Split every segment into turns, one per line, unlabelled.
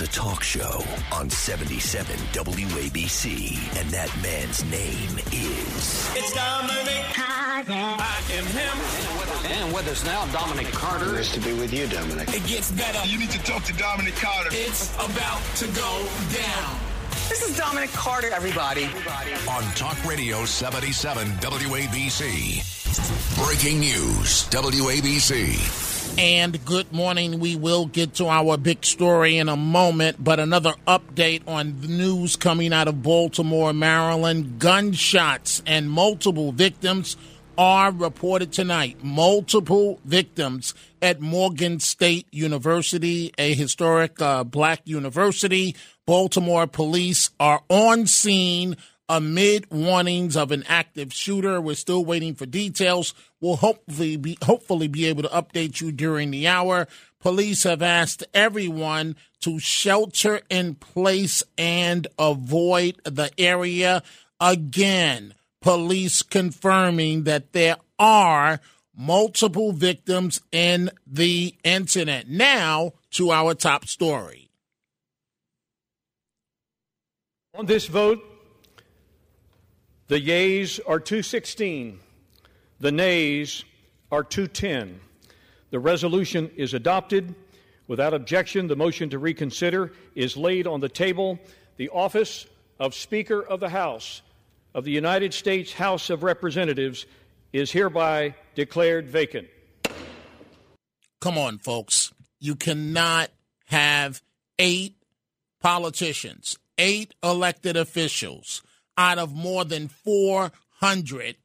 One a talk show on 77 WABC, and that man's name is.
It's Dominic Carter. I am him.
And with us now, Dominic Carter.
Nice to be with you, Dominic.
It gets better.
You need to talk to Dominic Carter.
It's about to go down.
This is Dominic Carter, everybody.
On Talk Radio 77 WABC. Breaking news WABC.
And good morning. We will get to our big story in a moment, but another update on the news coming out of Baltimore, Maryland. Gunshots and multiple victims are reported tonight. Multiple victims at Morgan State University, a historic uh, black university. Baltimore police are on scene amid warnings of an active shooter. We're still waiting for details. We'll hopefully be hopefully be able to update you during the hour. Police have asked everyone to shelter in place and avoid the area. Again, police confirming that there are multiple victims in the incident. Now to our top story.
On this vote, the yeas are 216, the nays are 210. The resolution is adopted. Without objection, the motion to reconsider is laid on the table. The office of Speaker of the House of the United States House of Representatives is hereby declared vacant.
Come on, folks. You cannot have eight politicians, eight elected officials out of more than 400,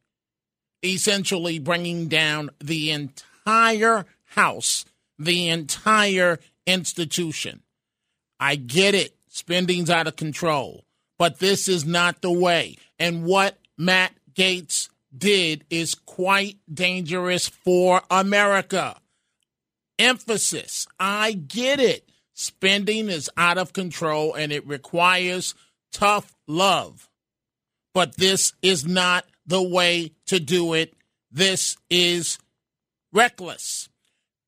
essentially bringing down the entire House, the entire institution. I get it. Spending's out of control. But this is not the way. And what Matt Gaetz did is quite dangerous for America. Emphasis. I get it. Spending is out of control and it requires tough love. But this is not the way to do it. This is reckless.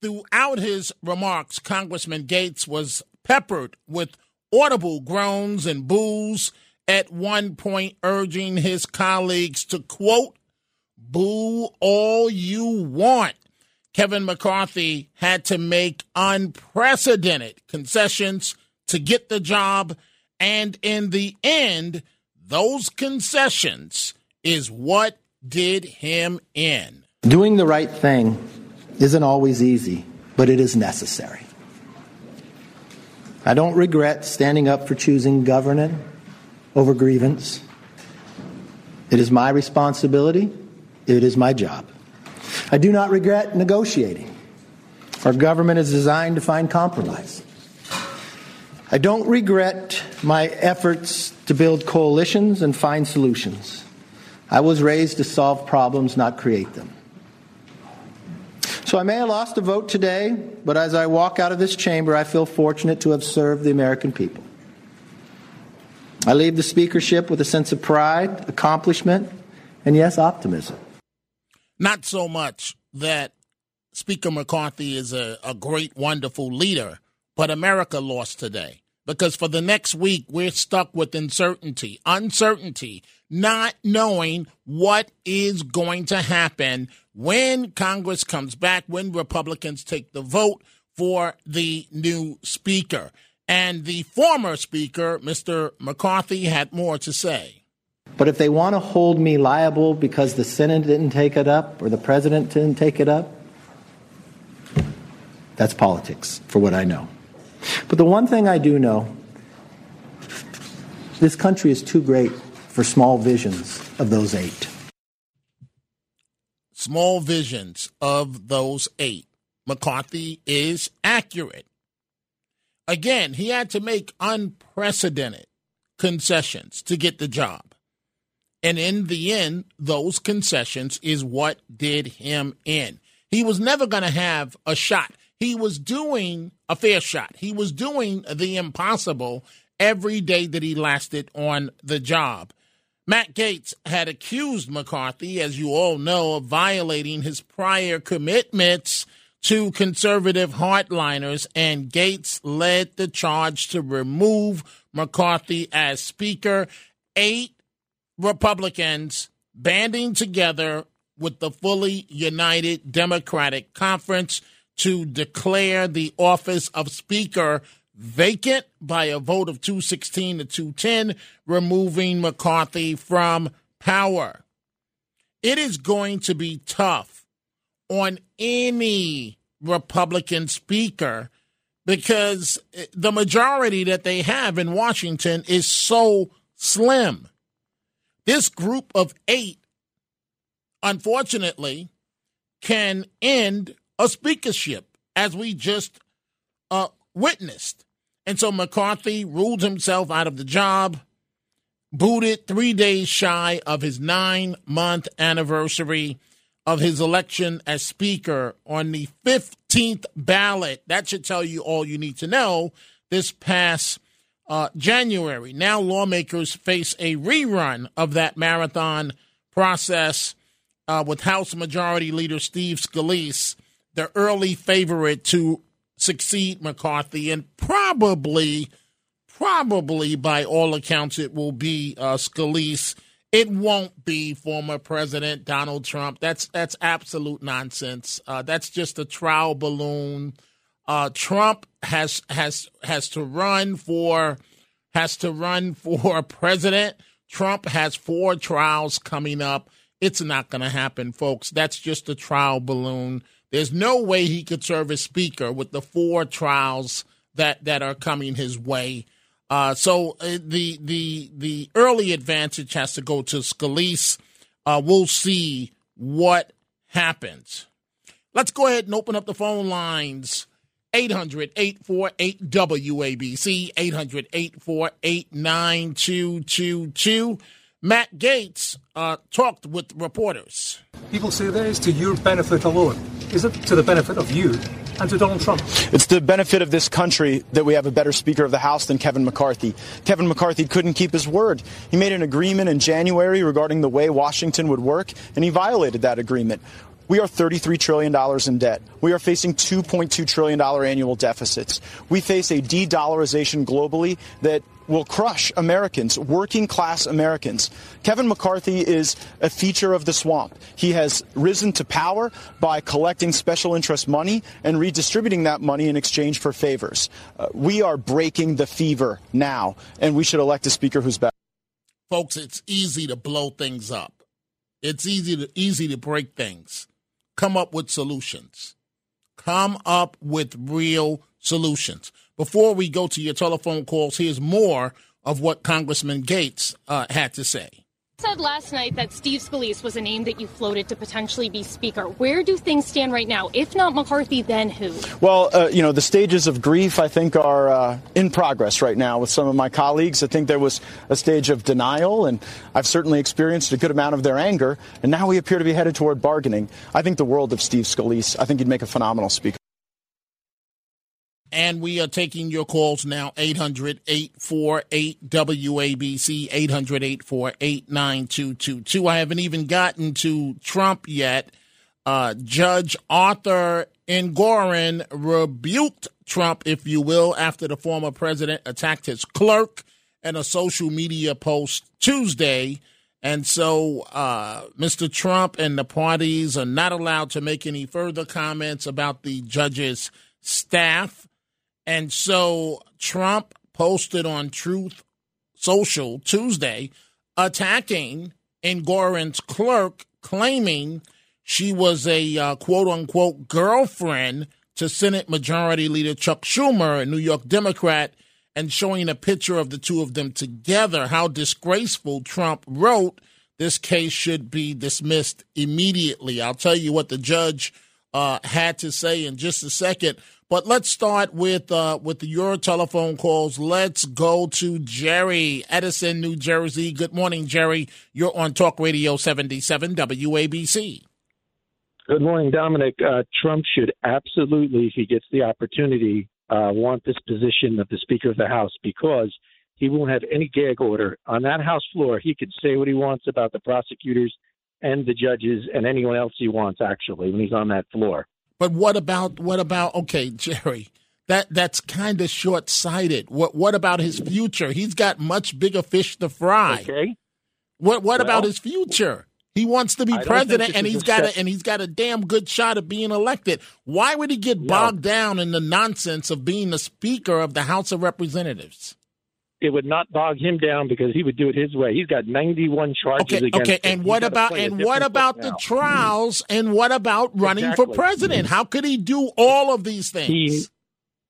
Throughout his remarks, Congressman Gaetz was peppered with audible groans and boos, at one point urging his colleagues to, quote, boo all you want. Kevin McCarthy had to make unprecedented concessions to get the job, and in the end, those concessions is what did him in.
Doing the right thing isn't always easy, but it is necessary. I don't regret standing up for choosing governance over grievance. It is my responsibility. It is my job. I do not regret negotiating. Our government is designed to find compromise. I don't regret my efforts to build coalitions and find solutions. I was raised to solve problems, not create them. So I may have lost a vote today, but as I walk out of this chamber, I feel fortunate to have served the American people. I leave the speakership with a sense of pride, accomplishment, and yes, optimism.
Not so much that Speaker McCarthy is a, a great, wonderful leader, but America lost today. Because for the next week, we're stuck with uncertainty, uncertainty, not knowing what is going to happen when Congress comes back, when Republicans take the vote for the new speaker. And the former speaker, Mr. McCarthy, had more to say.
But if they want to hold me liable because the Senate didn't take it up or the president didn't take it up, that's politics, for what I know. But the one thing I do know this country is too great for small visions of those eight.
Small visions of those eight. McCarthy is accurate. Again, he had to make unprecedented concessions to get the job. And in the end, those concessions is what did him in. He was never going to have a shot. He was doing a fair shot. He was doing the impossible every day that he lasted on the job. Matt Gaetz had accused McCarthy, as you all know, of violating his prior commitments to conservative hardliners, and Gaetz led the charge to remove McCarthy as Speaker. Eight Republicans banding together with the fully united Democratic Conference to declare the office of Speaker vacant by a vote of 216 to 210, removing McCarthy from power. It is going to be tough on any Republican speaker because the majority that they have in Washington is so slim. This group of eight, unfortunately, can end a speakership, as we just uh, witnessed. And so McCarthy ruled himself out of the job, booted three days shy of his nine month anniversary of his election as Speaker on the 15th ballot. That should tell you all you need to know this past uh, January. Now, lawmakers face a rerun of that marathon process uh, with House Majority Leader Steve Scalise, the early favorite to succeed McCarthy, and probably, probably by all accounts, it will be uh, Scalise. It won't be former President Donald Trump. That's that's absolute nonsense. Uh, that's just a trial balloon. Uh, Trump has has has to run for has to run for president. Trump has four trials coming up. It's not going to happen, folks. That's just a trial balloon. There's no way he could serve as speaker with the four trials that that are coming his way. Uh, so uh, the the the early advantage has to go to Scalise. Uh, we'll see what happens. Let's go ahead and open up the phone lines. 800 848 WABC, 800 848 9222. Matt Gaetz uh, talked with reporters.
People say that is to your benefit alone. Is it to the benefit of you and to Donald Trump?
It's the benefit of this country that we have a better Speaker of the House than Kevin McCarthy. Kevin McCarthy couldn't keep his word. He made an agreement in January regarding the way Washington would work, and he violated that agreement. We are $33 trillion in debt. We are facing $2.2 trillion annual deficits. We face a de dollarization globally that will crush Americans, working class Americans. Kevin McCarthy is a feature of the swamp. He has risen to power by collecting special interest money and redistributing that money in exchange for favors. Uh, we are breaking the fever now, and we should elect a speaker who's better.
Folks, it's easy to blow things up. It's easy to easy to break things. Come up with solutions. Come up with real solutions. Before we go to your telephone calls, here's more of what Congressman Gaetz uh, had to say
said last night that Steve Scalise was a name that you floated to potentially be Speaker. Where do things stand right now? If not McCarthy, then who?
Well, uh, you know, the stages of grief, I think, are uh, in progress right now with some of my colleagues. I think there was a stage of denial, and I've certainly experienced a good amount of their anger, and now we appear to be headed toward bargaining. I think the world of Steve Scalise. I think he'd make a phenomenal Speaker.
And we are taking your calls now 800 848 WABC, 800 848 9222. I haven't even gotten to Trump yet. Uh, Judge Arthur Engoron rebuked Trump, if you will, after the former president attacked his clerk in a social media post Tuesday. And so uh, Mr. Trump and the parties are not allowed to make any further comments about the judge's staff. And so Trump posted on Truth Social Tuesday attacking Engoron's clerk, claiming she was a uh, quote unquote girlfriend to Senate Majority Leader Chuck Schumer, a New York Democrat, and showing a picture of the two of them together. How disgraceful, Trump wrote. This case should be dismissed immediately. I'll tell you what the judge uh, had to say in just a second. But let's start with uh, with your telephone calls. Let's go to Jerry, Edison, New Jersey. Good morning, Jerry. You're on Talk Radio 77 WABC.
Good morning, Dominic. Uh, Trump should absolutely, if he gets the opportunity, uh, want this position of the Speaker of the House because he won't have any gag order. On that House floor, he could say what he wants about the prosecutors and the judges and anyone else he wants, actually, when he's on that floor.
But what about what about okay, Jerry? That that's kind of short sighted. What what about his future? He's got much bigger fish to fry.
Okay.
What what
Well,
about his future? He wants to be
I don't think
president, and he's got a, and he's got a damn good shot of being elected. Why would he get bogged down in the nonsense of being the Speaker of the House of Representatives?
It would not bog him down because he would do it his way. He's got 91 charges
Okay,
against
okay,
him.
and what about and what about the
now.
trials? And what about running for
Exactly.
president? How could he do all of these things?
He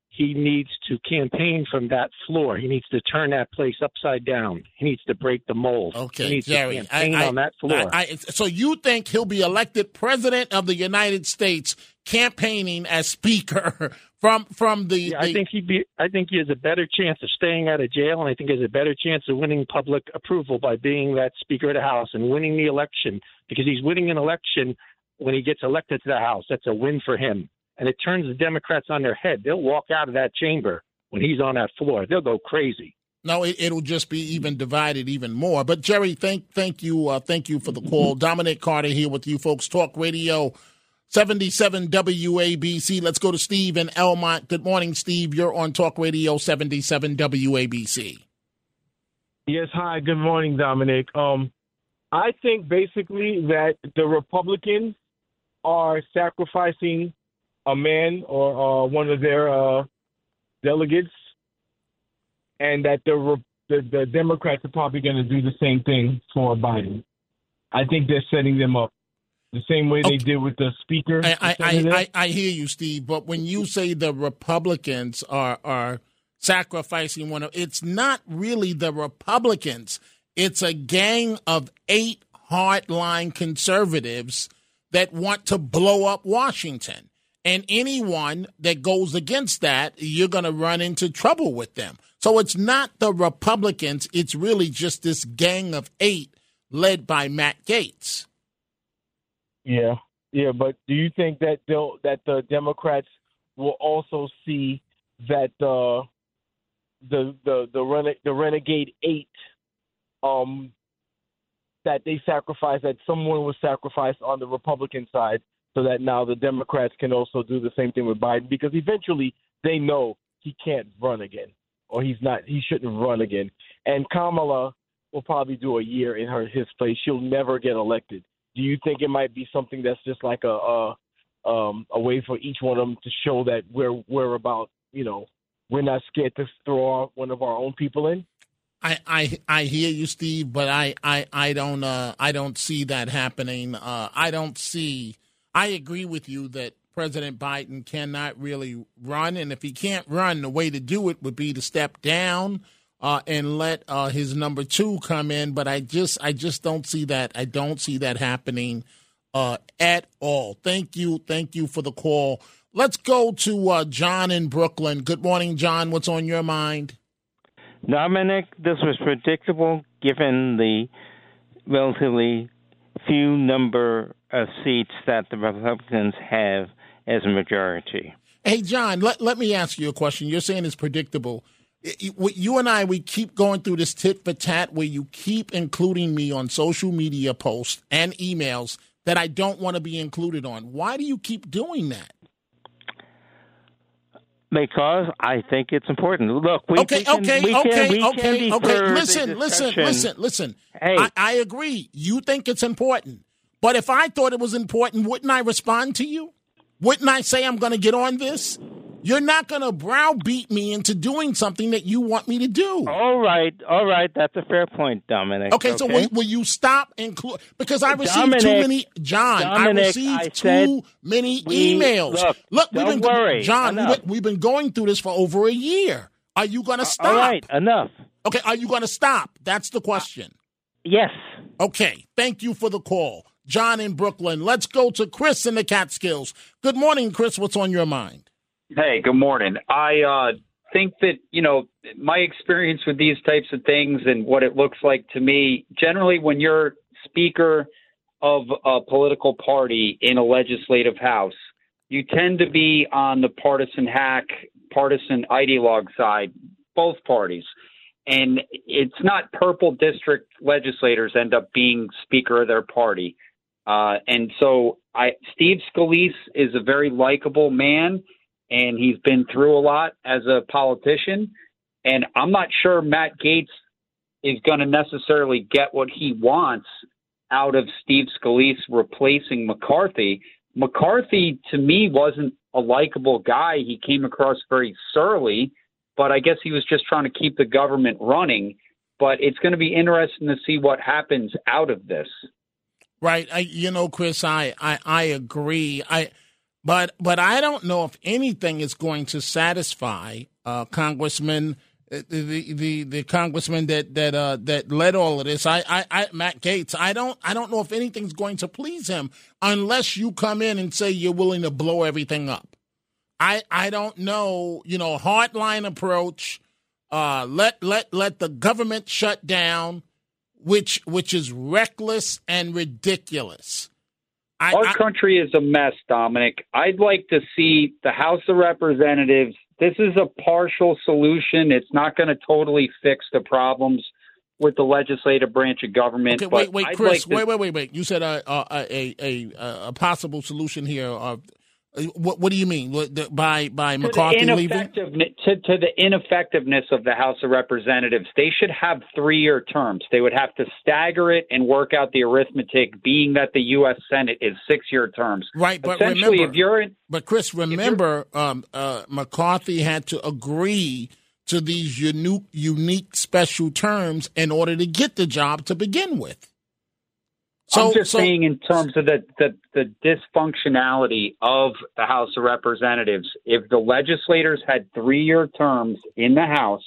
he needs to campaign from that floor. He needs to turn that place upside down. He needs to break the mold. he
Okay,
needs
Jerry.
to campaign
I, I,
on that floor.
I, so you think he'll be elected president of the United States, campaigning as Speaker from from the?
Yeah, I think he'd be. I think he has a better chance of staying out of jail, and I think he has a better chance of winning public approval by being that Speaker of the House and winning the election because he's winning an election when he gets elected to the House. That's a win for him, and it turns the Democrats on their head. They'll walk out of that chamber when he's on that floor. They'll go crazy.
No, it, it'll just be even divided even more. But Jerry, thank thank you, uh, thank you for the call. Dominic Carter here with you folks. Talk Radio, seventy seven WABC. Let's go to Steve in Elmont. Good morning, Steve. You're on Talk Radio seventy seven WABC.
Yes, hi. Good morning, Dominic. Um, I think basically that the Republicans are sacrificing a man or uh, one of their uh, delegates, and that the, Re- the the Democrats are probably going to do the same thing for Biden. I think they're setting them up the same way they did with the speaker.
I, I. I, I, I hear you, Steve. But when you say the Republicans are are sacrificing one of, it's not really the Republicans. It's a gang of eight hardline conservatives that want to blow up Washington. And anyone that goes against that, you're going to run into trouble with them. So it's not the Republicans. It's really just this gang of eight led by Matt Gaetz.
Yeah, yeah, but do you think that they'll that the Democrats will also see that uh, the the the rene- the renegade eight um that they sacrificed that someone was sacrificed on the Republican side so that now the Democrats can also do the same thing with Biden? Because eventually they know he can't run again or he's not he shouldn't run again. And Kamala will probably do a year in her his place. She'll never get elected do you think it might be something that's just like a, a um a way for each one of them to show that we're we're about you know we're not scared to throw one of our own people in
I, I I hear you, Steve, but I, I, I don't uh, I don't see that happening. Uh, I don't see. I agree with you that President Biden cannot really run, and if he can't run, the way to do it would be to step down uh, and let uh, his number two come in. But I just I just don't see that. I don't see that happening uh, at all. Thank you, thank you for the call. Let's go to uh, John in Brooklyn. Good morning, John. What's on your mind?
Dominic, this was predictable given the relatively few number of seats that the Republicans have as a majority.
Hey, John, let, let me ask you a question. You're saying it's predictable. You and I, we keep going through this tit for tat where you keep including me on social media posts and emails that I don't want to be included on. Why do you keep doing that?
Because I think it's important. Look, we
okay,
we can,
okay,
we
okay,
can,
okay,
can
okay. Listen, listen, listen, listen.
Hey.
I, I agree. You think it's important. But if I thought it was important, wouldn't I respond to you? Wouldn't I say I'm going to get on this? You're not going to browbeat me into doing something that you want me to do.
All right, all right. That's a fair point, Dominic.
Okay, so will, will you stop include because I received too many John.
Dominic,
I received
I
too many
we-
emails.
look,
we've
don't
been
worry,
John. We've
enough.
been, we've been going through this for over a year. Are you going to stop?
All right, enough.
Okay, are you going to stop? That's the uh, question.
Yes.
Okay, thank you for the call, John in Brooklyn. Let's go to Chris in the Catskills. Good morning, Chris. What's on your mind?
Hey, good morning. I uh, think that, you know, my experience with these types of things and what it looks like to me, generally when you're speaker of a political party in a legislative house, you tend to be on the partisan hack, partisan ideologue side, both parties. And it's not purple district legislators end up being speaker of their party. Uh, and so I, Steve Scalise is a very likable man, and he's been through a lot as a politician. And I'm not sure Matt Gaetz is going to necessarily get what he wants out of Steve Scalise replacing McCarthy. McCarthy, to me, wasn't a likable guy. He came across very surly, but I guess he was just trying to keep the government running. But it's going to be interesting to see what happens out of this.
Right. I, you know, Chris, I, I, I agree. I, but, but I don't know if anything is going to satisfy uh, Congressman uh, the the the congressman that that uh, that led all of this. I, I, I Matt Gaetz. I don't I don't know if anything's going to please him unless you come in and say you're willing to blow everything up. I I don't know. You know, hardline approach. Uh, let let let the government shut down which which is reckless and ridiculous.
I, Our I, country is a mess, Dominic. I'd like to see the House of Representatives. This is a partial solution. It's not going to totally fix the problems with the legislative branch of government.
Okay, wait, wait, Chris, like to, wait, wait, wait, wait. You said a a, a, a, a possible solution here. Uh, what, what do you mean by by McCarthy leaving? To,
to the ineffectiveness of the House of Representatives, they should have three-year terms. They would have to stagger it and work out the arithmetic, being that the U.S. Senate is six-year terms.
Right, but remember, if you're in, but Chris, remember, um, uh, McCarthy had to agree to these unique, unique special terms in order to get the job to begin with.
So, I'm just so, saying, in terms of the, the, the dysfunctionality of the House of Representatives, if the legislators had three year terms in the House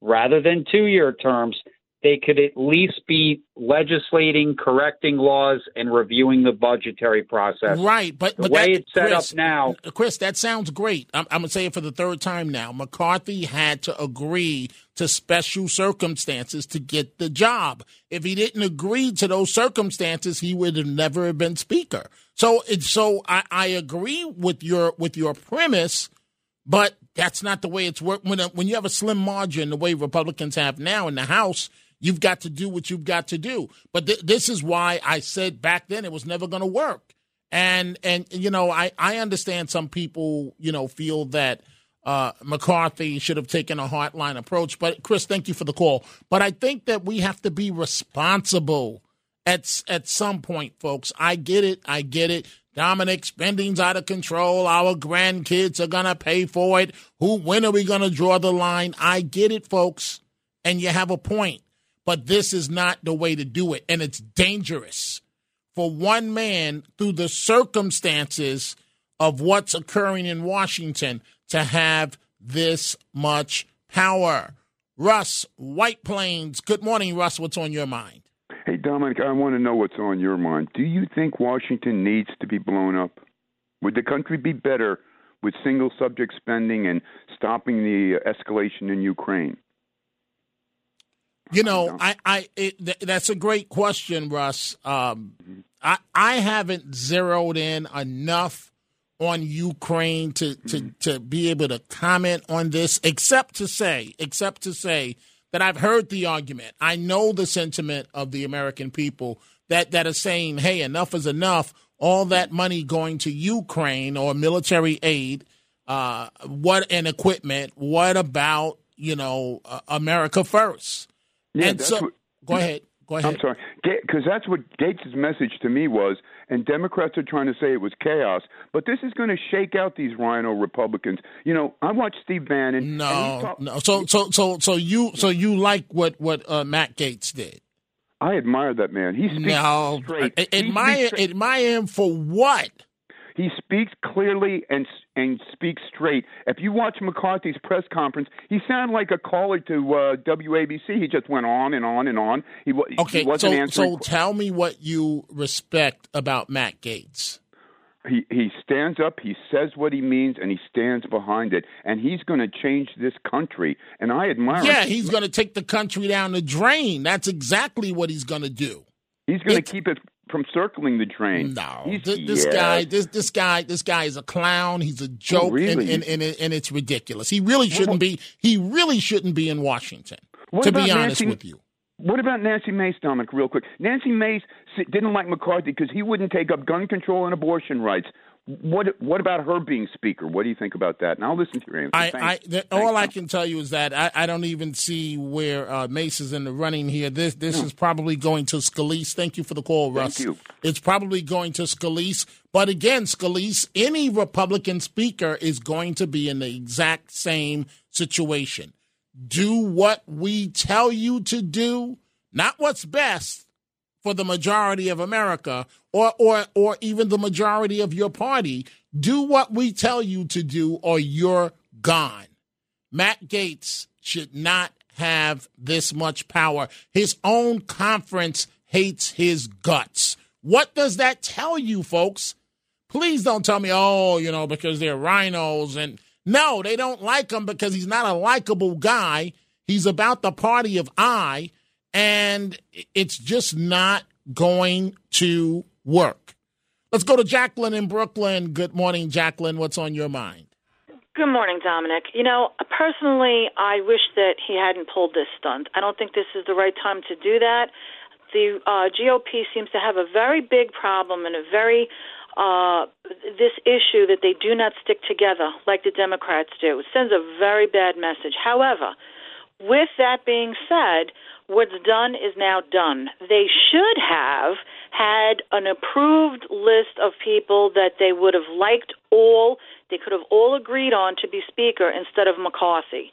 rather than two year terms, they could at least be legislating, correcting laws, and reviewing the budgetary process.
Right, but
the
but
way
that,
it's set
Chris,
up now, uh,
Chris, that sounds great. I'm, I'm going to say it for the third time now. McCarthy had to agree to special circumstances to get the job. If he didn't agree to those circumstances, he would have never been speaker. So, so I, I agree with your with your premise, but that's not the way it's worked. When when you have a slim margin, the way Republicans have now in the House You've got to do what you've got to do. But th- this is why I said back then it was never going to work. And and you know I I understand some people you know feel that uh, McCarthy should have taken a hardline approach. But Chris, thank you for the call. But I think that we have to be responsible at at some point, folks. I get it. I get it. Dominic, spending's out of control. Our grandkids are gonna pay for it. Who? When are we gonna draw the line? I get it, folks. And you have a point but this is not the way to do it. And it's dangerous for one man through the circumstances of what's occurring in Washington to have this much power. Russ, White Plains. Good morning, Russ. What's on your mind?
Hey, Dominic, I want to know what's on your mind. Do you think Washington needs to be blown up? Would the country be better with single subject spending and stopping the escalation in Ukraine?
You know, I, I, it, th- that's a great question, Russ. Um, I, I haven't zeroed in enough on Ukraine to, to, to be able to comment on this, except to say, except to say that I've heard the argument. I know the sentiment of the American people that, that are saying, hey, enough is enough. All that money going to Ukraine or military aid, uh, what and equipment, what about, you know, uh, America first?
Yeah,
and so,
what,
go ahead. Go ahead.
I'm sorry, because that's what Gaetz' message to me was, and Democrats are trying to say it was chaos, but this is going to shake out these rhino Republicans. You know, I watched Steve Bannon.
No, talk- no. So, so, so, so you, so you like what what uh, Matt Gaetz did?
I admire that man. He speaks
no,
straight.
Admire,
straight.
admire him for what?
He speaks clearly and and speaks straight. If you watch McCarthy's press conference, he sounded like a caller to uh, WABC. He just went on and on and on. He,
okay,
he wasn't
so,
answering.
So tell me what you respect about Matt Gaetz.
He he stands up, he says what he means, and he stands behind it. And he's going to change this country. And I admire.
Yeah,
him.
he's going to take the country down the drain. That's exactly what he's going to do.
He's going to keep it from circling the drain.
No, this, this
yeah.
guy, this this guy, this guy is a clown. He's a joke, oh,
really?
and, and, and, and it's ridiculous. He really shouldn't be. He really shouldn't be in Washington.
What
to be honest
Nancy-
with you,
What about Nancy Mace, Dominic, real quick? Nancy Mace didn't like McCarthy because he wouldn't take up gun control and abortion rights. What What about her being speaker? What do you think about that? And I'll listen to your answer.
I, I the, all I can tell you is that I, I don't even see where uh, Mace is in the running here. This this is probably going to Scalise. Thank you for the call, Russ.
Thank you.
It's probably going to Scalise. But again, Scalise, any Republican speaker is going to be in the exact same situation. Do what we tell you to do, not what's best for the majority of America or or or even the majority of your party. Do what we tell you to do or you're gone. Matt Gaetz should not have this much power. His own conference hates his guts. What does that tell you, folks? Please don't tell me, oh, you know, because they're rhinos. And no, they don't like him because he's not a likable guy. He's about the party of I, and it's just not going to work. Let's go to Jacqueline in Brooklyn. Good morning, Jacqueline. What's on your mind?
Good morning, Dominic. You know, personally, I wish that he hadn't pulled this stunt. I don't think this is the right time to do that. The uh, GOP seems to have a very big problem and a very uh, this issue that they do not stick together like the Democrats do. It sends a very bad message. However, with that being said, what's done is now done. They should have had an approved list of people that they would have liked all, they could have all agreed on to be Speaker instead of McCarthy.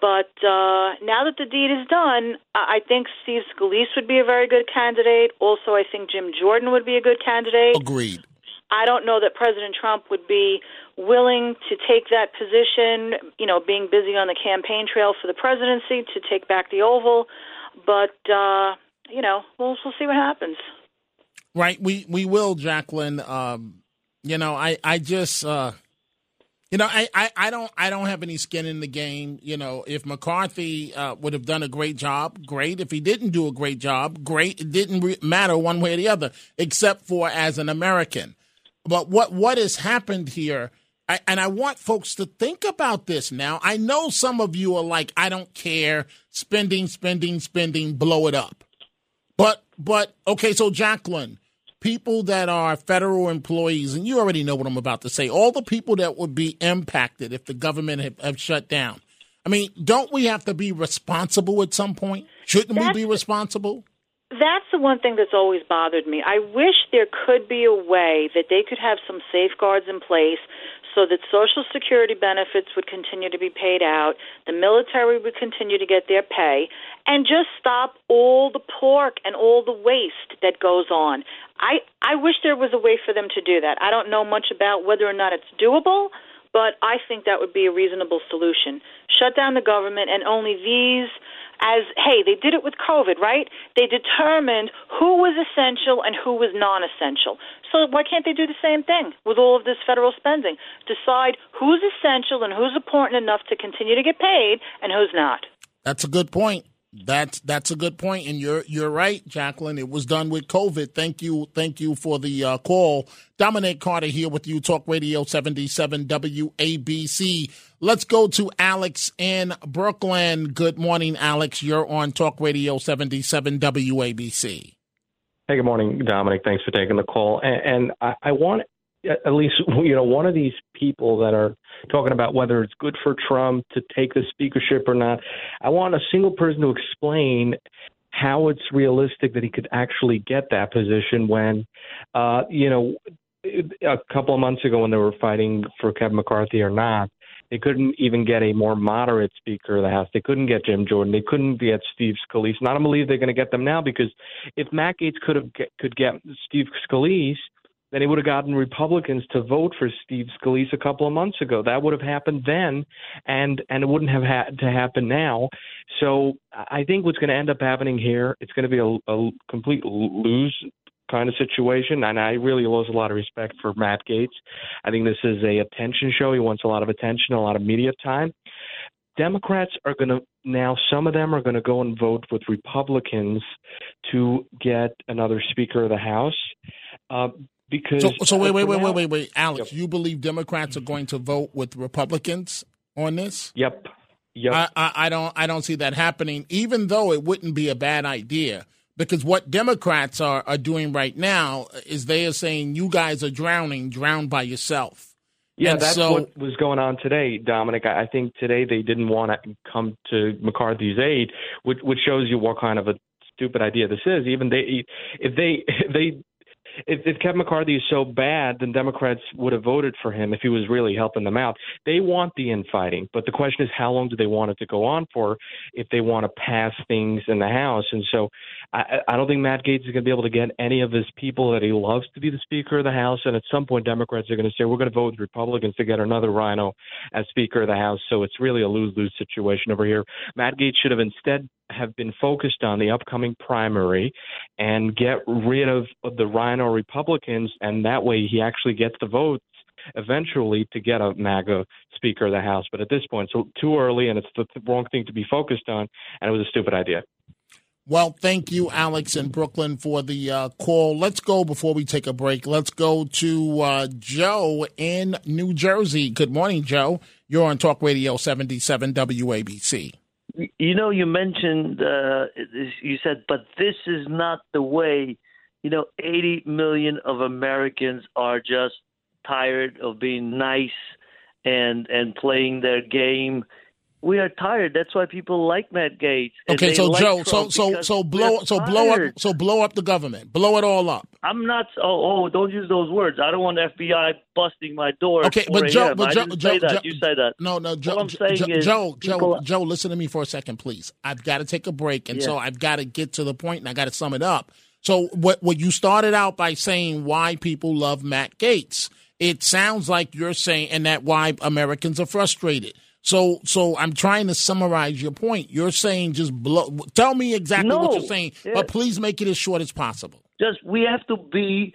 But uh, now that the deed is done, I I think Steve Scalise would be a very good candidate. Also, I think Jim Jordan would be a good candidate.
Agreed.
I don't know that President Trump would be willing to take that position, you know, being busy on the campaign trail for the presidency to take back the Oval. But, uh, you know, we'll, we'll see what happens.
Right. We we will, Jacqueline. Um, you know, I I just uh, you know, I, I, I don't I don't have any skin in the game. You know, if McCarthy uh, would have done a great job, great. If he didn't do a great job, great. It didn't re- matter one way or the other, except for as an American. But what what has happened here? I, and I want folks to think about this now. I know some of you are like, I don't care, spending, spending, spending, blow it up. But but okay, so Jacqueline, people that are federal employees, and you already know what I'm about to say, all the people that would be impacted if the government have, have shut down. I mean, don't we have to be responsible at some point? Shouldn't we be responsible?
That's the one thing that's always bothered me. I wish there could be a way that they could have some safeguards in place so that Social Security benefits would continue to be paid out, the military would continue to get their pay, and just stop all the pork and all the waste that goes on. I, I wish there was a way for them to do that. I don't know much about whether or not it's doable, but I think that would be a reasonable solution. Shut down the government and only these as hey, they did it with COVID, right? They determined who was essential and who was non essential. So why can't they do the same thing with all of this federal spending? Decide who's essential and who's important enough to continue to get paid and who's not.
That's a good point. That's that's a good point, and you're you're right, Jacqueline. It was done with COVID. Thank you, thank you for the uh, call. Dominic Carter here with you, Talk Radio seventy seven WABC. Let's go to Alex in Brooklyn. Good morning, Alex. You're on Talk Radio seventy seven WABC.
Hey, good morning, Dominic. Thanks for taking the call. And, and I, I want at least you know one of these people that are talking about whether it's good for Trump to take the speakership or not. I want a single person to explain how it's realistic that he could actually get that position when, uh, you know, a couple of months ago when they were fighting for Kevin McCarthy or not, they couldn't even get a more moderate Speaker of the House. They couldn't get Jim Jordan. They couldn't get Steve Scalise. And I don't believe they're going to get them now because if Matt Gaetz could have get, could get Steve Scalise, then he would have gotten Republicans to vote for Steve Scalise a couple of months ago. That would have happened then, and and it wouldn't have had to happen now. So I think what's going to end up happening here, it's going to be a, a complete lose kind of situation, and I really lose a lot of respect for Matt Gaetz. I think this is a attention show. He wants a lot of attention, a lot of media time. Democrats are going to now, some of them are going to go and vote with Republicans to get another Speaker of the House. Uh, because
So, so wait, wait, wait, wait, wait, wait, Alex. You believe Democrats are going to vote with Republicans on this?
Yep. Yep.
I, I, I don't. I don't see that happening. Even though it wouldn't be a bad idea, because what Democrats are are doing right now is they are saying you guys are drowning, drown by yourself.
Yeah,
And
that's
so-
what was going on today, Dominic. I I think today they didn't want to come to McCarthy's aid, which, which shows you what kind of a stupid idea this is. Even they, if they, if they, if, if Kevin McCarthy is so bad, then Democrats would have voted for him if he was really helping them out. They want the infighting, but the question is, how long do they want it to go on for? If they want to pass things in the House, and so I, I don't think Matt Gaetz is going to be able to get any of his people that he loves to be the Speaker of the House. And at some point, Democrats are going to say we're going to vote with Republicans to get another Rhino as Speaker of the House. So it's really a lose-lose situation over here. Matt Gaetz should have instead have been focused on the upcoming primary and get rid of the Rhino Republicans, and that way he actually gets the votes eventually to get a MAGA Speaker of the House. But at this point, so too early, and it's the wrong thing to be focused on, and it was a stupid idea.
Well, thank you, Alex in Brooklyn, for the uh, call. Let's go before we take a break. Let's go to uh, Joe in New Jersey. Good morning, Joe. You're on Talk Radio 77 WABC.
You know, you mentioned, uh, you said, but this is not the way. You know, 80 million of Americans are just tired of being nice and and playing their game. We are tired. That's why people like Matt Gaetz.
Okay, so
like
Joe, so
Trump
so
because
so blow so blow up so blow up the government, blow it all up.
I'm not. Oh, oh, don't use those words. I don't want the FBI busting my door.
Okay, but Joe, but Joe, Joe. Joe-
you say that.
No, no, Joe,
All I'm saying
Joe,
is
Joe, Joe, Joe, listen to me for a second, please. I've got to take a break, and so I've got to get to the point, and I got to sum it up. So, what what you started out by saying why people love Matt Gaetz? It sounds like you're saying, and that why Americans are frustrated. So, so I'm trying to summarize your point. You're saying just blow. Tell me exactly what you're saying,
Yeah.
but please make it as short as possible.
Just we have to be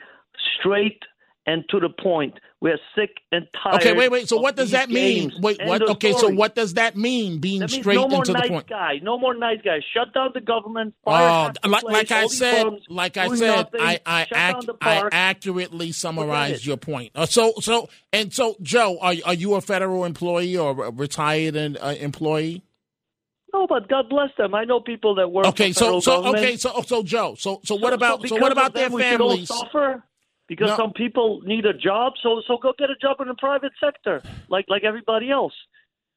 straight and to the point. We're sick and tired.
Okay, wait, wait. So what does that mean?
games.
Wait, what? Okay, so what does that mean? Being
That
straight
no more
and to
nice
the point.
guy. No more nice guy. Shut down the government. Fire
Oh,
half the
like,
place,
like I said, like I said,
nothing.
I I,
Shut down
ac-
the
I accurately summarized your point. Uh, so so and so, Joe, are are you a federal employee or a retired uh, employee?
No, but God bless them. I know people that work.
Okay,
for
so so
government.
okay, so so Joe, so so what about so,
because
what about their
them, we should all
families?
Because
No.
some people need a job, so so go get a job in the private sector, like like everybody else.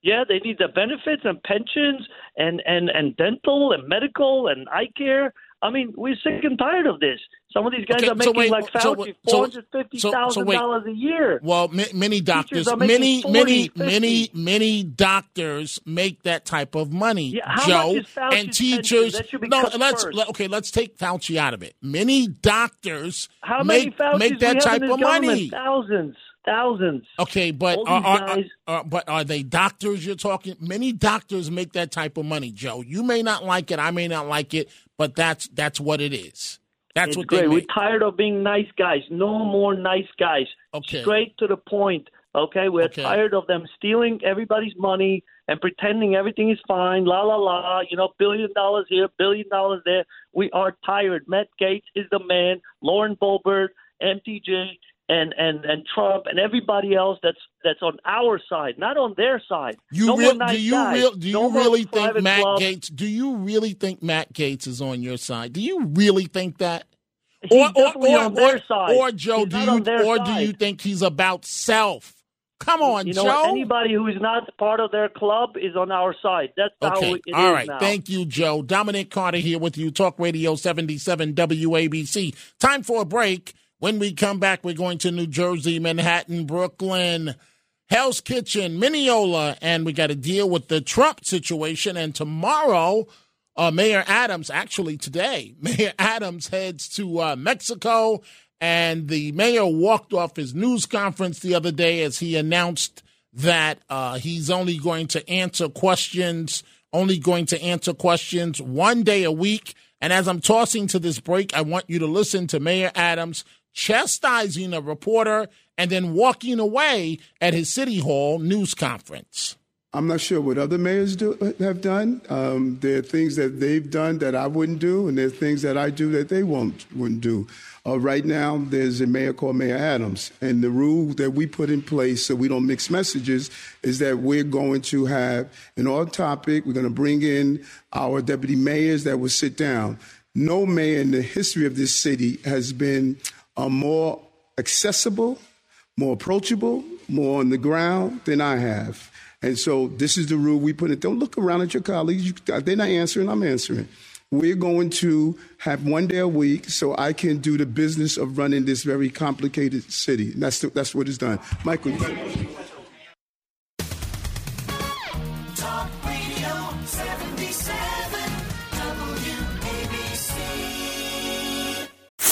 Yeah, they need the benefits and pensions and and and dental and medical and eye care. I mean, we're sick and tired of this. Some of these guys
Okay,
are
so
making
wait,
like
so-
Fauci
so-
four hundred fifty
so- so
thousand dollars a year.
Well, ma- many doctors, many,
40,
many,
50.
many, many doctors make that type of money,
Yeah, how
Joe.
much is Fauci's
and teachers. No, let's let- okay. Let's take Fauci out of it. Many doctors
How many
make
Fauci's
make that type of money.
government? Thousands, thousands.
Okay, but are, are, are- but are they doctors you're talking? Many doctors make that type of money, Joe. You may not like it, I may not like it, but that's that's what it is. That's
it's
what
great.
they
We're tired of being nice guys. No more nice guys.
Okay.
Straight to the point. Okay, we're
Okay.
tired of them stealing everybody's money and pretending everything is fine. La la la. You know, billion dollars here, billion dollars there. We are tired. Matt Gaetz is the man. Lauren Boebert, MTG, and and and Trump and everybody else that's that's on our side, not on their side.
You
no
real, do you
guys.
real, do you
No
really think Matt. Gaetz? Do you really think Matt Gaetz is on your side? Do you really think that?
He's definitely on their side.
Or Joe,
He's
do you or do you think he's about self? Come on,
You know,
Joe.
anybody who is not part of their club is on our side. That's how
Okay.
it is
All right. Thank you, Joe. Dominic Carter here with you, Talk Radio 77 WABC. Time for a break. When we come back, we're going to New Jersey, Manhattan, Brooklyn, Hell's Kitchen, Mineola, and we got to deal with the Trump situation. And tomorrow, uh, Mayor Adams, actually today, Mayor Adams heads to uh, Mexico. And the mayor walked off his news conference the other day as he announced that uh, he's only going to answer questions, only going to answer questions one day a week. And as I'm tossing to this break, I want you to listen to Mayor Adams chastising a reporter and then walking away at his City Hall news conference.
I'm not sure what other mayors do, have done. Um, there are things that they've done that I wouldn't do, and there are things that I do that they won't wouldn't do. Uh, right now, there's a mayor called Mayor Adams, and the rule that we put in place so we don't mix messages is that we're going to have an on topic. We're going to bring in our deputy mayors that will sit down. No mayor in the history of this city has been uh, more accessible, more approachable, more on the ground than I have. And so this is the rule we put in. Don't look around at your colleagues. You, they're not answering, I'm answering. We're going to have one day a week so I can do the business of running this very complicated city. And that's, the, that's what it's done. Michael.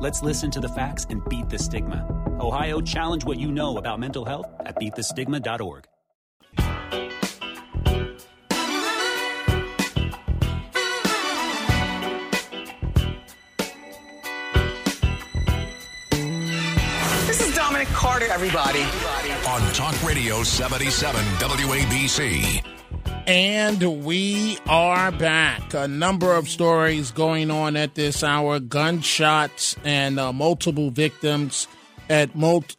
Let's listen to the facts and beat the stigma. Ohio, challenge what you know about mental health at beatthestigma.org.
This is Dominic Carter, everybody.
On Talk Radio 77 WABC.
And we are back. A number of stories going on at this hour gunshots and uh, multiple victims at,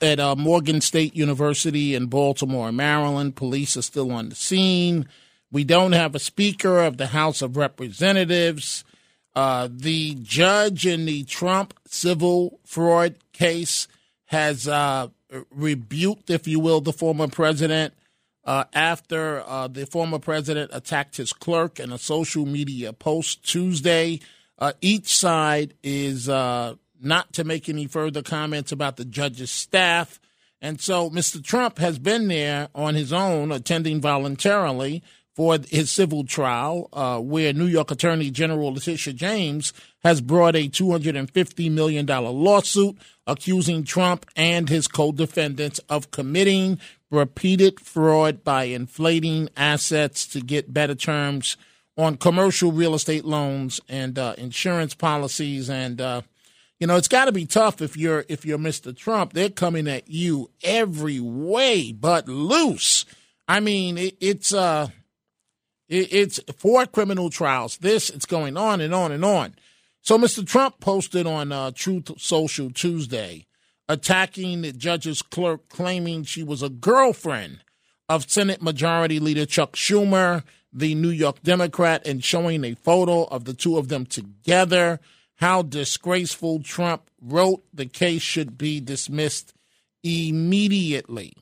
at uh, Morgan State University in Baltimore, Maryland. Police are still on the scene. We don't have a Speaker of the House of Representatives. Uh, the judge in the Trump civil fraud case has uh, rebuked, if you will, the former president uh, after uh, the former president attacked his clerk in a social media post Tuesday. Uh, each side is uh, not to make any further comments about the judge's staff. And so Mr. Trump has been there on his own, attending voluntarily for his civil trial, uh, where New York Attorney General Letitia James has brought a $250 million lawsuit accusing Trump and his co defendants of committing repeated fraud by inflating assets to get better terms on commercial real estate loans and uh, insurance policies. And, uh, you know, it's got to be tough if you're if you're Mr. Trump. They're coming at you every way but loose. I mean, it, it's uh, it, it's four criminal trials. This it's going on and on and on. So Mr. Trump posted on uh, Truth Social Tuesday, attacking the judge's clerk, claiming she was a girlfriend of Senate Majority Leader Chuck Schumer, the New York Democrat, and showing a photo of the two of them together. How disgraceful Trump wrote the case should be dismissed immediately.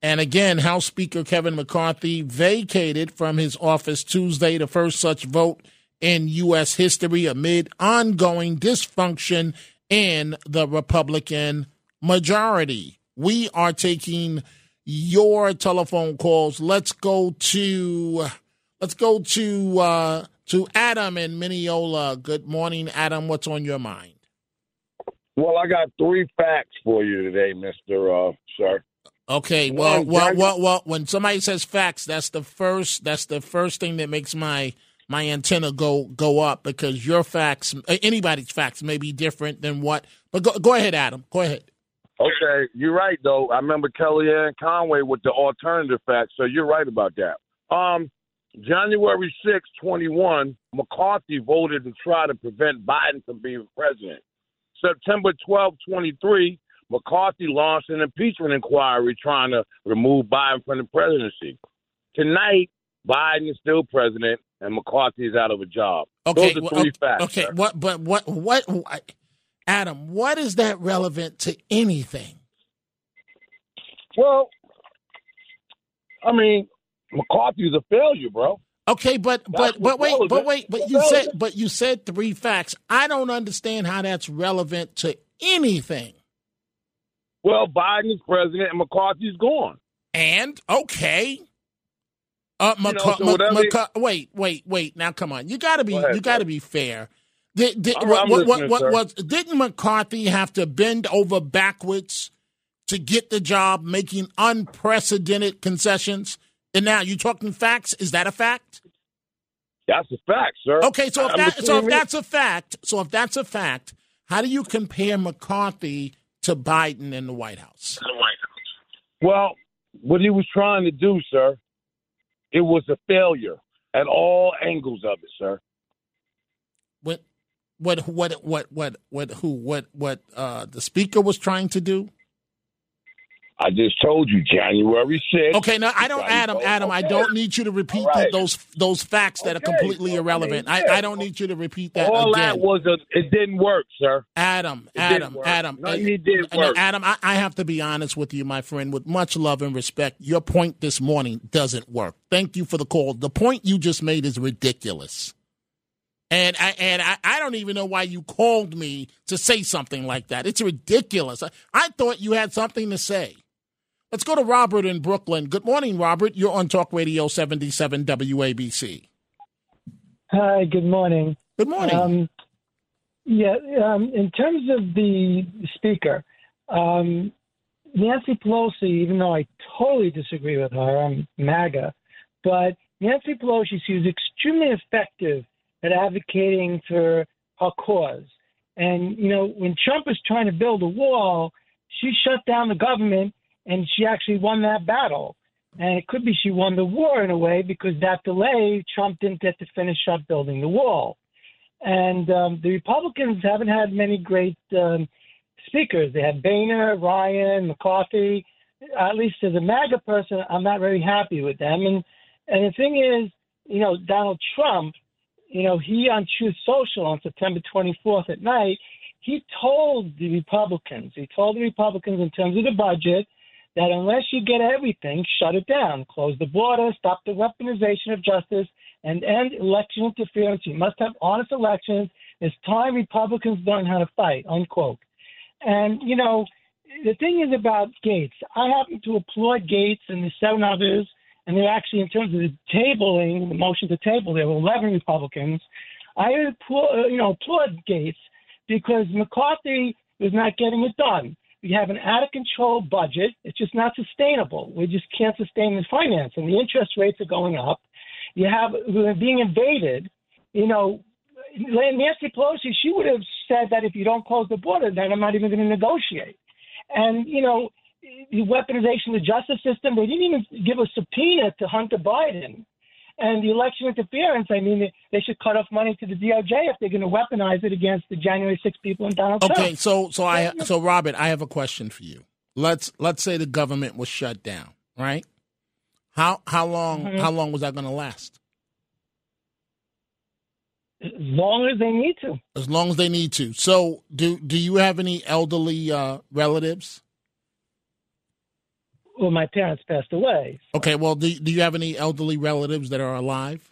And again, House Speaker Kevin McCarthy vacated from his office Tuesday, the first such vote in U.S. history amid ongoing dysfunction in the Republican majority. We are taking your telephone calls. Let's go to let's go to uh, to Adam in Mineola. Good morning, Adam. What's on your mind?
Well, I got three facts for you today, Mister uh, Sir.
Okay, well, well, well, well, when somebody says facts, that's the first that's the first thing that makes my my antenna go go up because your facts, anybody's facts, may be different than what. But go go ahead, Adam. Go ahead.
Okay, you're right though. I remember Kellyanne Conway with the alternative facts, so you're right about that. Um, January 6, 21, McCarthy voted to try to prevent Biden from being president. September 12, 23, McCarthy launched an impeachment inquiry trying to remove Biden from the presidency. Tonight, Biden is still president and McCarthy is out of a job.
Okay,
Those are three
okay,
facts.
okay,
sir.
what? But what? What? what- Adam, what is that relevant to anything?
Well, I mean, McCarthy's a failure, bro.
Okay, but
That's
but but wait, but wait, but you said but you said three facts. I don't understand how that's relevant to anything.
Well, Biden is president and McCarthy's gone.
And okay. Uh,
You know, so
Mc-
whatever-
McCar- wait, wait, wait. Now, come on. You got to be.
Go ahead,
you got to be fair. Did, did,
right,
what, what, what, what, didn't McCarthy have to bend over backwards to get the job, making unprecedented concessions? And now you're talking facts? Is that a fact?
That's a fact, sir.
Okay, so if that, so if that's a fact, so if that's a fact, how do you compare McCarthy to Biden in the White House? the White House?
Well, what he was trying to do, sir, it was a failure at all angles of it, sir.
What, what, what, what, what, what, who, what, what, uh, the speaker was trying to do?
I just told you, January 6th.
Okay, now I don't, Adam. Adam, I don't need you to repeat
right.
those those facts that are completely irrelevant.
mean,
I. I don't need you to repeat that
All
again.
that was a, it didn't work, sir.
Adam,
It
Adam. Adam.
No, it didn't
no,
work.
Adam, I, I have to be honest with you, my friend, with much love and respect. Your point this morning doesn't work. Thank you for the call. The point you just made is ridiculous. And I and I, I don't even know why you called me to say something like that. It's ridiculous. I, I thought you had something to say. Let's go to Robert in Brooklyn. Good morning, Robert. You're on Talk Radio 77 WABC.
Hi, good morning.
Good morning.
Um, yeah, um, in terms of the speaker, um, Nancy Pelosi, even though I totally disagree with her, I'm MAGA, but Nancy Pelosi, she was extremely effective at advocating for her cause. And, you know, when Trump was trying to build a wall, she shut down the government and she actually won that battle. And it could be she won the war in a way because that delay, Trump didn't get to finish up building the wall. And um, the Republicans haven't had many great um, speakers. They had Boehner, Ryan, McCarthy. At least as a MAGA person, I'm not very happy with them. And and the thing is, you know, Donald Trump, you know, he on Truth Social on September 24th at night, he told the Republicans, he told the Republicans in terms of the budget that unless you get everything, shut it down, close the border, stop the weaponization of justice, and end election interference. You must have honest elections. It's time Republicans learn how to fight, unquote. And, you know, the thing is about Gaetz, I happen to applaud Gaetz and the seven others, and they're actually, in terms of the tabling, the motion to table, there were 11 Republicans. I applaud, you know, applaud Gaetz because McCarthy was not getting it done. We have an out of control budget. It's just not sustainable. We just can't sustain the finance, and the interest rates are going up. You have we're being invaded. You know, Nancy Pelosi, she would have said that if you don't close the border, then I'm not even going to negotiate. And you know, the weaponization of the justice system. They didn't even give a subpoena to Hunter Biden. And the election interference, I mean, they- should cut off money to the DOJ if they're going to weaponize it against the January 6 people in Donald Trump.
Okay, so so I so Robert, I have a question for you. Let's let's say the government was shut down, right? How how long
Mhm.
how long was that going to last?
As long as they need to.
As long as they need to. So do do you have any elderly uh, relatives?
Well, my parents passed away.
Okay, well, do do you have any elderly relatives that are alive?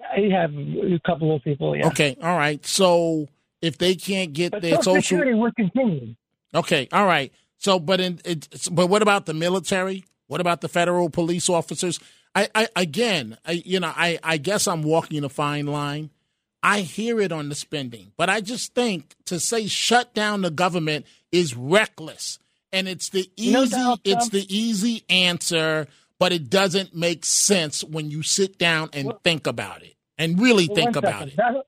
I have a couple of people, yeah.
Okay, all right. So if they can't get
But
their
Social
social,
Security would continue.
okay, all right. So, but in it, but what about the military? What about the federal police officers? I, I again, I, you know, I, I guess I'm walking a fine line. I hear it on the spending, but I just think to say shut down the government is reckless, and it's the easy,
No
it's the easy answer, but it doesn't make sense when you sit down and think about it and really
Well,
think about
second.
it.
Donald,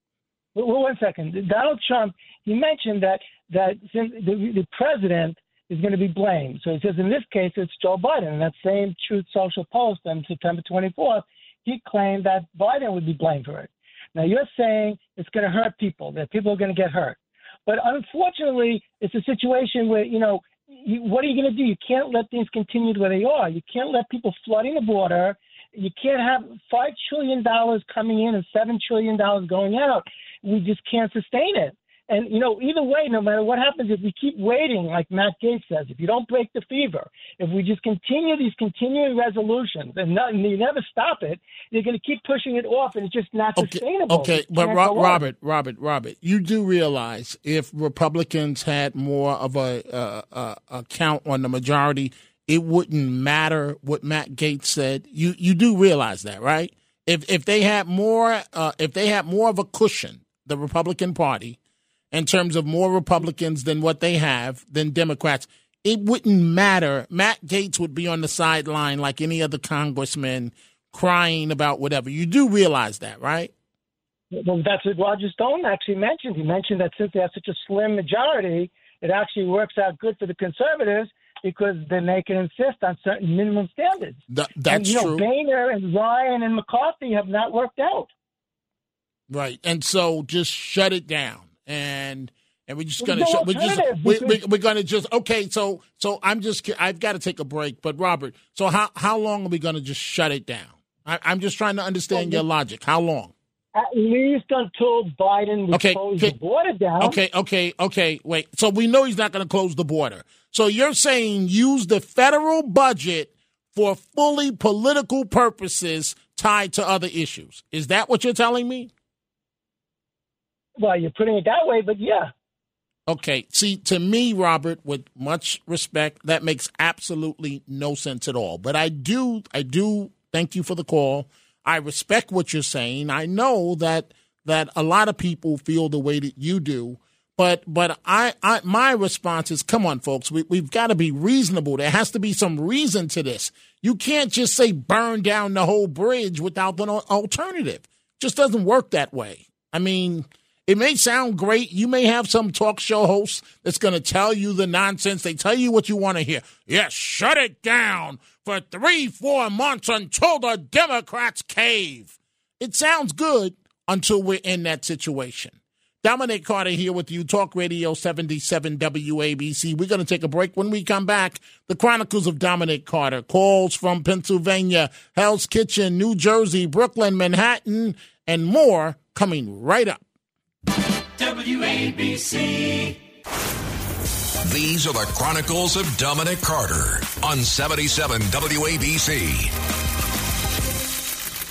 well, one second. Donald Trump, he mentioned that that since the, the president is going to be blamed. So he says in this case it's Joe Biden. In that same Truth Social post on September 24th, he claimed that Biden would be blamed for it. Now you're saying it's going to hurt people, that people are going to get hurt. But unfortunately, it's a situation where, you know, what are you going to do? You can't let things continue where they are. You can't let people flooding the border. You can't have $5 trillion coming in and $7 trillion going out. We just can't sustain it. And you know, either way, no matter what happens, if we keep waiting, like Matt Gaetz says, if you don't break the fever, if we just continue these continuing resolutions and, not, and you never stop it, you're going to keep pushing it off, and it's just not
okay,
sustainable.
Okay, but Ro- Robert, Robert, Robert, you do realize if Republicans had more of a, uh, uh, a count on the majority, it wouldn't matter what Matt Gaetz said. You you do realize that, right? If if they had more, uh, if they had more of a cushion, the Republican Party, in terms of more Republicans than what they have than Democrats, it wouldn't matter. Matt Gaetz would be on the sideline like any other congressman, crying about whatever. You do realize that, right?
Well, that's what Roger Stone actually mentioned. He mentioned that since they have such a slim majority, it actually works out good for the conservatives because then they can insist on certain minimum standards.
Th-
and,
that's
you know,
true.
Boehner and Ryan and McCarthy have not worked out.
Right. And so just shut it down. And and we're just gonna
no
shut, we're just we, we, we're gonna just okay. So so I'm just I've got to take a break. But Robert, so how how long are we gonna just shut it down? I, I'm just trying to understand your logic. How long?
At least until Biden
Okay,
close
okay.
the border down.
Okay, okay, okay. Wait. So we know he's not going to close the border. So you're saying use the federal budget for fully political purposes tied to other issues. Is that what you're telling me?
Well, you're putting it that way, but yeah.
Okay. See, to me, Robert, with much respect, that makes absolutely no sense at all. But I do, I do thank you for the call. I respect what you're saying. I know that that a lot of people feel the way that you do. But but I, I my response is come on, folks. We, we've got to be reasonable. There has to be some reason to this. You can't just say burn down the whole bridge without an al- alternative. Just doesn't work that way. I mean, it may sound great. You may have some talk show host that's going to tell you the nonsense. They tell you what you want to hear. Yes, shut it down for three, four months until the Democrats cave. It sounds good until we're in that situation. Dominic Carter here with you, Talk Radio 77 WABC. We're going to take a break. When we come back, the Chronicles of Dominic Carter, calls from Pennsylvania, Hell's Kitchen, New Jersey, Brooklyn, Manhattan, and more coming right up.
WABC. These are the Chronicles of Dominic Carter on 77 WABC.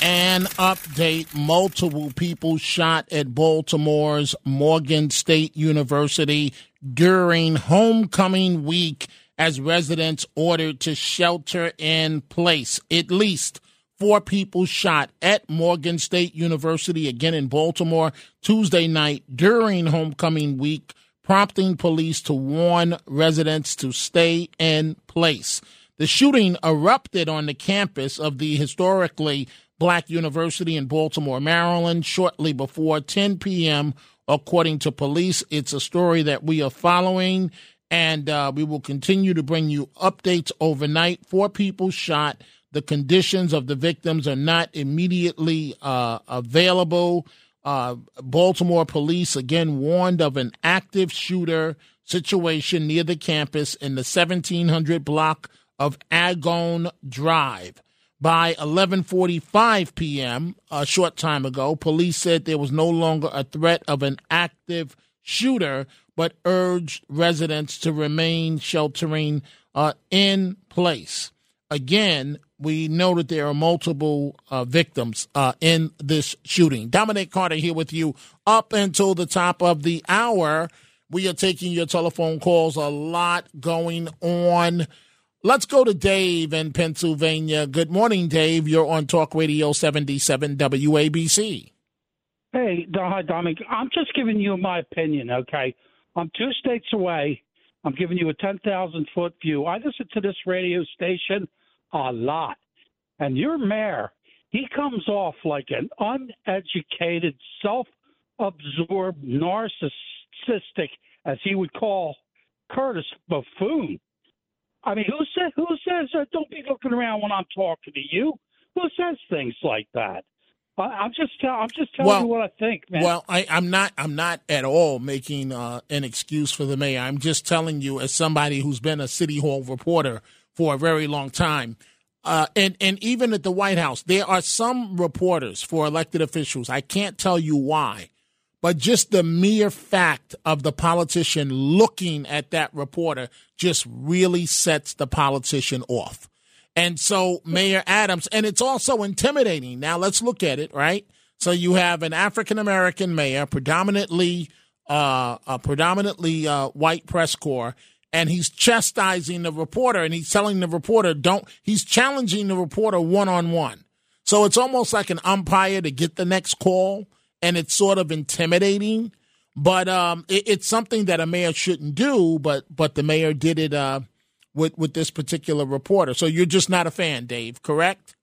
An update multiple people shot at Baltimore's Morgan State University during homecoming week as residents ordered to shelter in place. At least four people shot at Morgan State University again in Baltimore Tuesday night during homecoming week, prompting police to warn residents to stay in place. The shooting erupted on the campus of the historically black university in Baltimore, Maryland, shortly before 10 p.m., according to police. It's a story that we are following, and uh, we will continue to bring you updates overnight. Four people shot. The conditions of the victims are not immediately uh, available. Uh, Baltimore police again warned of an active shooter situation near the campus in the 1700 block of Argonne Drive. By 11:45 p.m., a short time ago, police said there was no longer a threat of an active shooter, but urged residents to remain sheltering uh, in place. Again, we know that there are multiple uh, victims uh, in this shooting. Dominic Carter here with you up until the top of the hour. We are taking your telephone calls. A lot going on. Let's go to Dave in Pennsylvania. Good morning, Dave. You're on Talk Radio 77 WABC.
Hey, hi, Dominic. I'm just giving you my opinion, okay? I'm two states away. I'm giving you a 10,000 foot view. I listen to this radio station a lot. And your mayor, he comes off like an uneducated, self absorbed, narcissistic, as he would call Curtis, buffoon. I mean, who said who says uh, don't be looking around when I'm talking to you? Who says things like that? I, I'm just tell, I'm just telling
Well-
you what I think, man.
Well, I, I'm not. I'm not at all making uh, an excuse for the mayor. I'm just telling you, as somebody who's been a city hall reporter for a very long time, uh, and and even at the White House, there are some reporters for elected officials. I can't tell you why, but just the mere fact of the politician looking at that reporter just really sets the politician off. And so Mayor Adams, and it's also intimidating. Now let's look at it, right? So you have an African American mayor, predominantly uh, a predominantly uh, white press corps, and he's chastising the reporter, and he's telling the reporter, "Don't." He's challenging the reporter one on one. So it's almost like an umpire to get the next call, and it's sort of intimidating. But um, it, it's something that a mayor shouldn't do. But but the mayor did it uh, with with this particular reporter. So you're just not a fan, Dave, correct?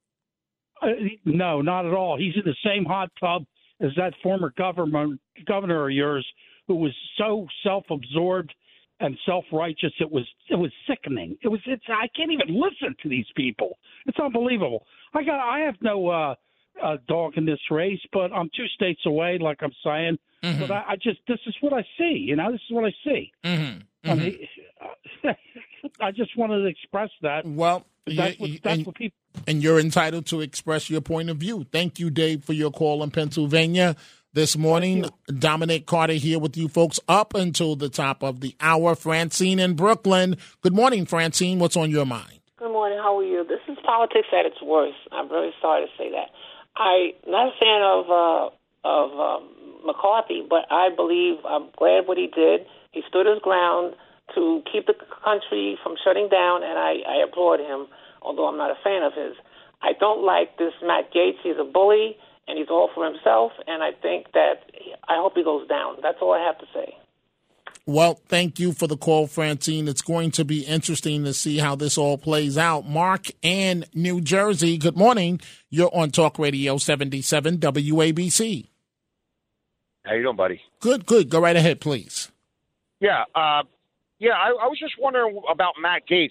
Uh, no, not at all. He's in the same hot tub as that former government governor of yours, who was so self-absorbed and self-righteous. It was it was sickening. It was. It's. I can't even listen to these people. It's unbelievable. I got. I have no uh, uh, dog in this race, but I'm two states away. Like I'm saying, but I, I just. This is what I see. You know, this is what I see.
Mm-hmm.
I mean, I just wanted to express that.
Well,
that's what, that's
and-
what people.
and you're entitled to express your point of view. Thank you, Dave, for your call in Pennsylvania this morning. Dominic Carter here with you folks up until the top of the hour. Francine in Brooklyn. Good morning, Francine. What's on your mind?
Good morning. How are you? This is politics at its worst. I'm really sorry to say that. I'm not a fan of uh, of um, McCarthy, but I believe I'm glad what he did. He stood his ground to keep the country from shutting down, and I, I applaud him. Although I'm not a fan of his, I don't like this Matt Gaetz. He's a bully, and he's all for himself. And I think that I hope he goes down. That's all I have to say.
Well, thank you for the call, Francine. It's going to be interesting to see how this all plays out. Mark in New Jersey. Good morning. You're on Talk Radio 77 WABC.
How you doing, buddy?
Good, good. Go right ahead, please.
Yeah, uh, yeah. I, I was just wondering about Matt Gaetz.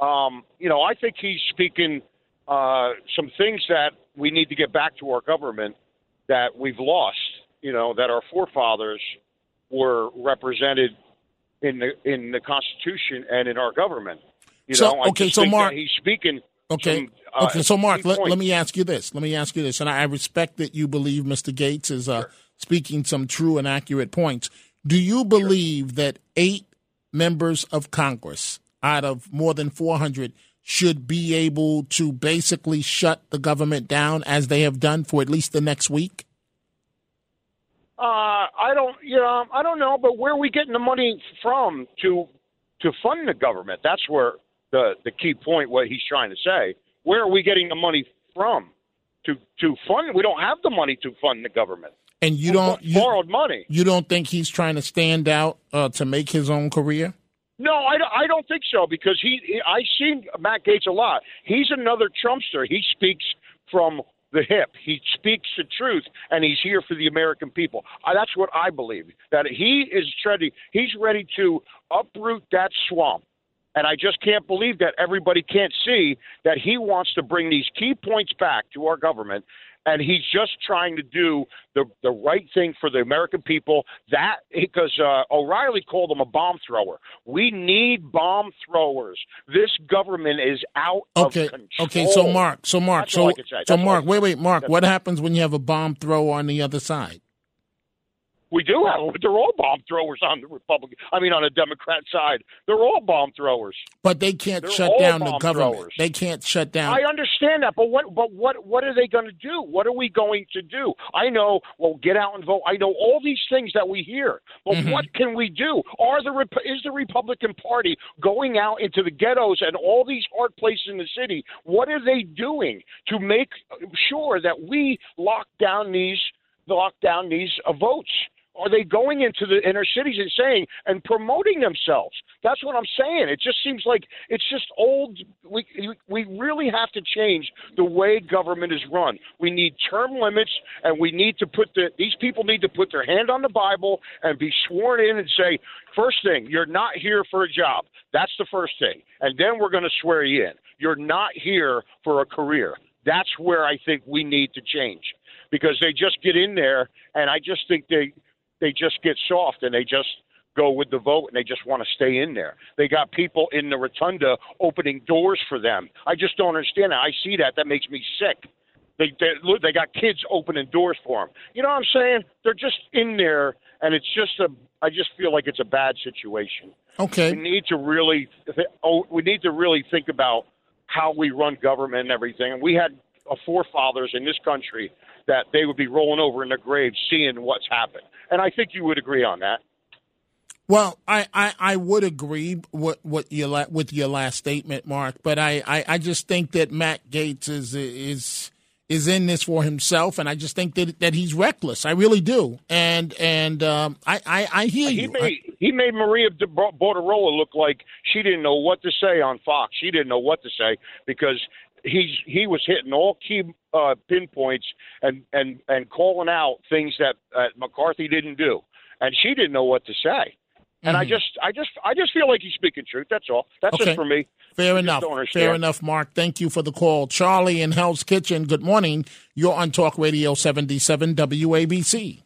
Um, you know, I think he's speaking uh, some things that we need to get back to our government that we've lost. You know, that our forefathers were represented in the in the Constitution and in our government. You
So,
know, I
okay, so
think that
Mark-
he's speaking.
Okay.
some, uh,
okay. So, Mark, let, let me ask you this. Let me ask you this. And I respect that you believe Mr. Gaetz is uh, speaking some true and accurate points. Do you believe that eight members of Congress out of more than 400 should be able to basically shut the government down as they have done for at least the next week?
Uh, I don't, you know, I don't know, but where are we getting the money from to to fund the government? That's where the the key point. What he's trying to say. Where are we getting the money from to to fund? We don't have the money to fund the government.
And you don't you,
borrowed money.
You don't think he's trying to stand out uh, to make his own career?
No, I, don't- I don't think so because he, he I see Matt Gaetz a lot. He's another Trumpster. He speaks from the hip. He speaks the truth, and he's here for the American people. Uh, that's what I believe. That he is ready. He's ready to uproot that swamp. And I just can't believe that everybody can't see that he wants to bring these key points back to our government. And he's just trying to do the the right thing for the American people. That because uh, O'Reilly called him a bomb thrower. We need bomb throwers. This government is out
Okay.
of control.
Okay. So Mark. So Mark.
That's
So so
That's all I
Mark. Wait. Wait. Mark.
That's
What happens when you have a bomb thrower on the other side?
We do have. them. They're all bomb throwers on the Republican. I mean, on the Democrat side, they're all bomb throwers.
But they can't
They're
shut down the government.
throwers.
They can't shut down.
I understand that, but what, but what, what are they going to do? What are we going to do? I know. Well, get out and vote. I know all these things that we hear, but
Mm-hmm.
what can we do? Are the is the Republican Party going out into the ghettos and all these hard places in the city? What are they doing to make sure that we lock down these lock down these uh, votes? Are they going into the inner cities and saying and promoting themselves? That's what I'm saying. It just seems like it's just old. We we really have to change the way government is run. We need term limits, and we need to put the these people need to put their hand on the Bible and be sworn in and say, first thing, you're not here for a job. That's the first thing, and then we're going to swear you in. You're not here for a career. That's where I think we need to change because they just get in there, and I just think they they just get soft and they just go with the vote and they just want to stay in there. They got people in the rotunda opening doors for them. I just don't understand that. I see that. That makes me sick. They they, they got kids opening doors for them. You know what I'm saying? They're just in there, and it's just a. I just feel like it's a bad situation.
Okay.
We need to really. Oh, we need to really think about how we run government and everything. And we had a forefathers in this country that they would be rolling over in their graves seeing what's happened. And I think you would agree on that.
Well, I, I, I would agree with what your with your last statement, Mark. But I, I, I just think that Matt Gaetz is is is in this for himself, and I just think that that he's reckless. I really do. And and um, I, I, I hear
he
you.
Made,
I,
he made Maria de Borderola look like she didn't know what to say on Fox. She didn't know what to say because he's he was hitting all key uh, pinpoints and and and calling out things that uh, McCarthy didn't do, and she didn't know what to say. And I
Mhm.
just, I just, I just feel like he's speaking truth. That's all. That's
Okay.
just for me.
Fair
I
enough. Fair enough, Mark. Thank you for the call. Charlie in Hell's Kitchen, good morning. You're on Talk Radio 77 WABC.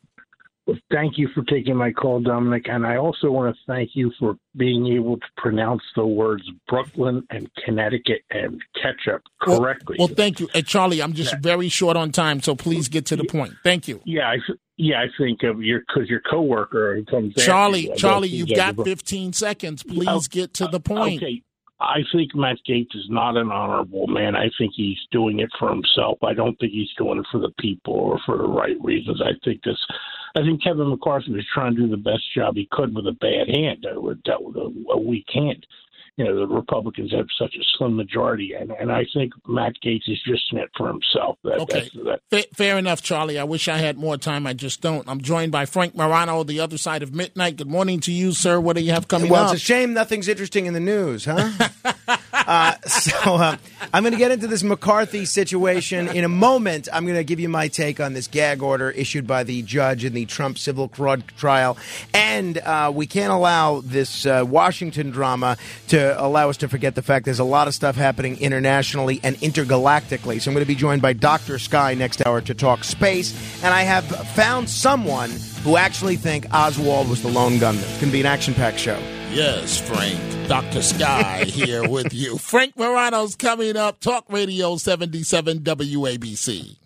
Well, thank you for taking my call, Dominic. And I also want to thank you for being able to pronounce the words Brooklyn and Connecticut and ketchup correctly.
Well, thank you. Uh, Charlie, I'm just very short on time, so please get to the point. Thank you.
yeah, I, yeah, I think of your because your coworker who comes
Charlie,
you,
Charlie, you've got 15 seconds. Please
Oh,
get to the point.
Okay. I think Matt Gaetz is not an honorable man. I think he's doing it for himself. I don't think he's doing it for the people or for the right reasons. I think this. I think Kevin McCarthy was trying to do the best job he could with a bad hand, uh, with dealt with a, a weak hand. You know, the Republicans have such a slim majority, and, and I think Matt Gaetz is just in it for himself. That,
Okay.
that's, that,
Fa- fair enough, Charlie. I wish I had more time. I just don't. I'm joined by Frank Morano, the other side of midnight. Good morning to you, sir. What do you have coming
well,
up?
it's a shame nothing's interesting in the news, huh? uh, so uh, I'm going to get into this McCarthy situation in a moment. I'm going to give you my take on this gag order issued by the judge in the Trump civil fraud trial, and uh, we can't allow this uh, Washington drama to allow us to forget the fact there's a lot of stuff happening internationally and intergalactically. So I'm going to be joined by Dr. Sky next hour to talk space, and I have found someone who actually think Oswald was the lone gunman. It's going to be an action-packed show.
Yes, Frank. Dr. Sky here with you. Frank Morano's coming up. Talk Radio 77 WABC.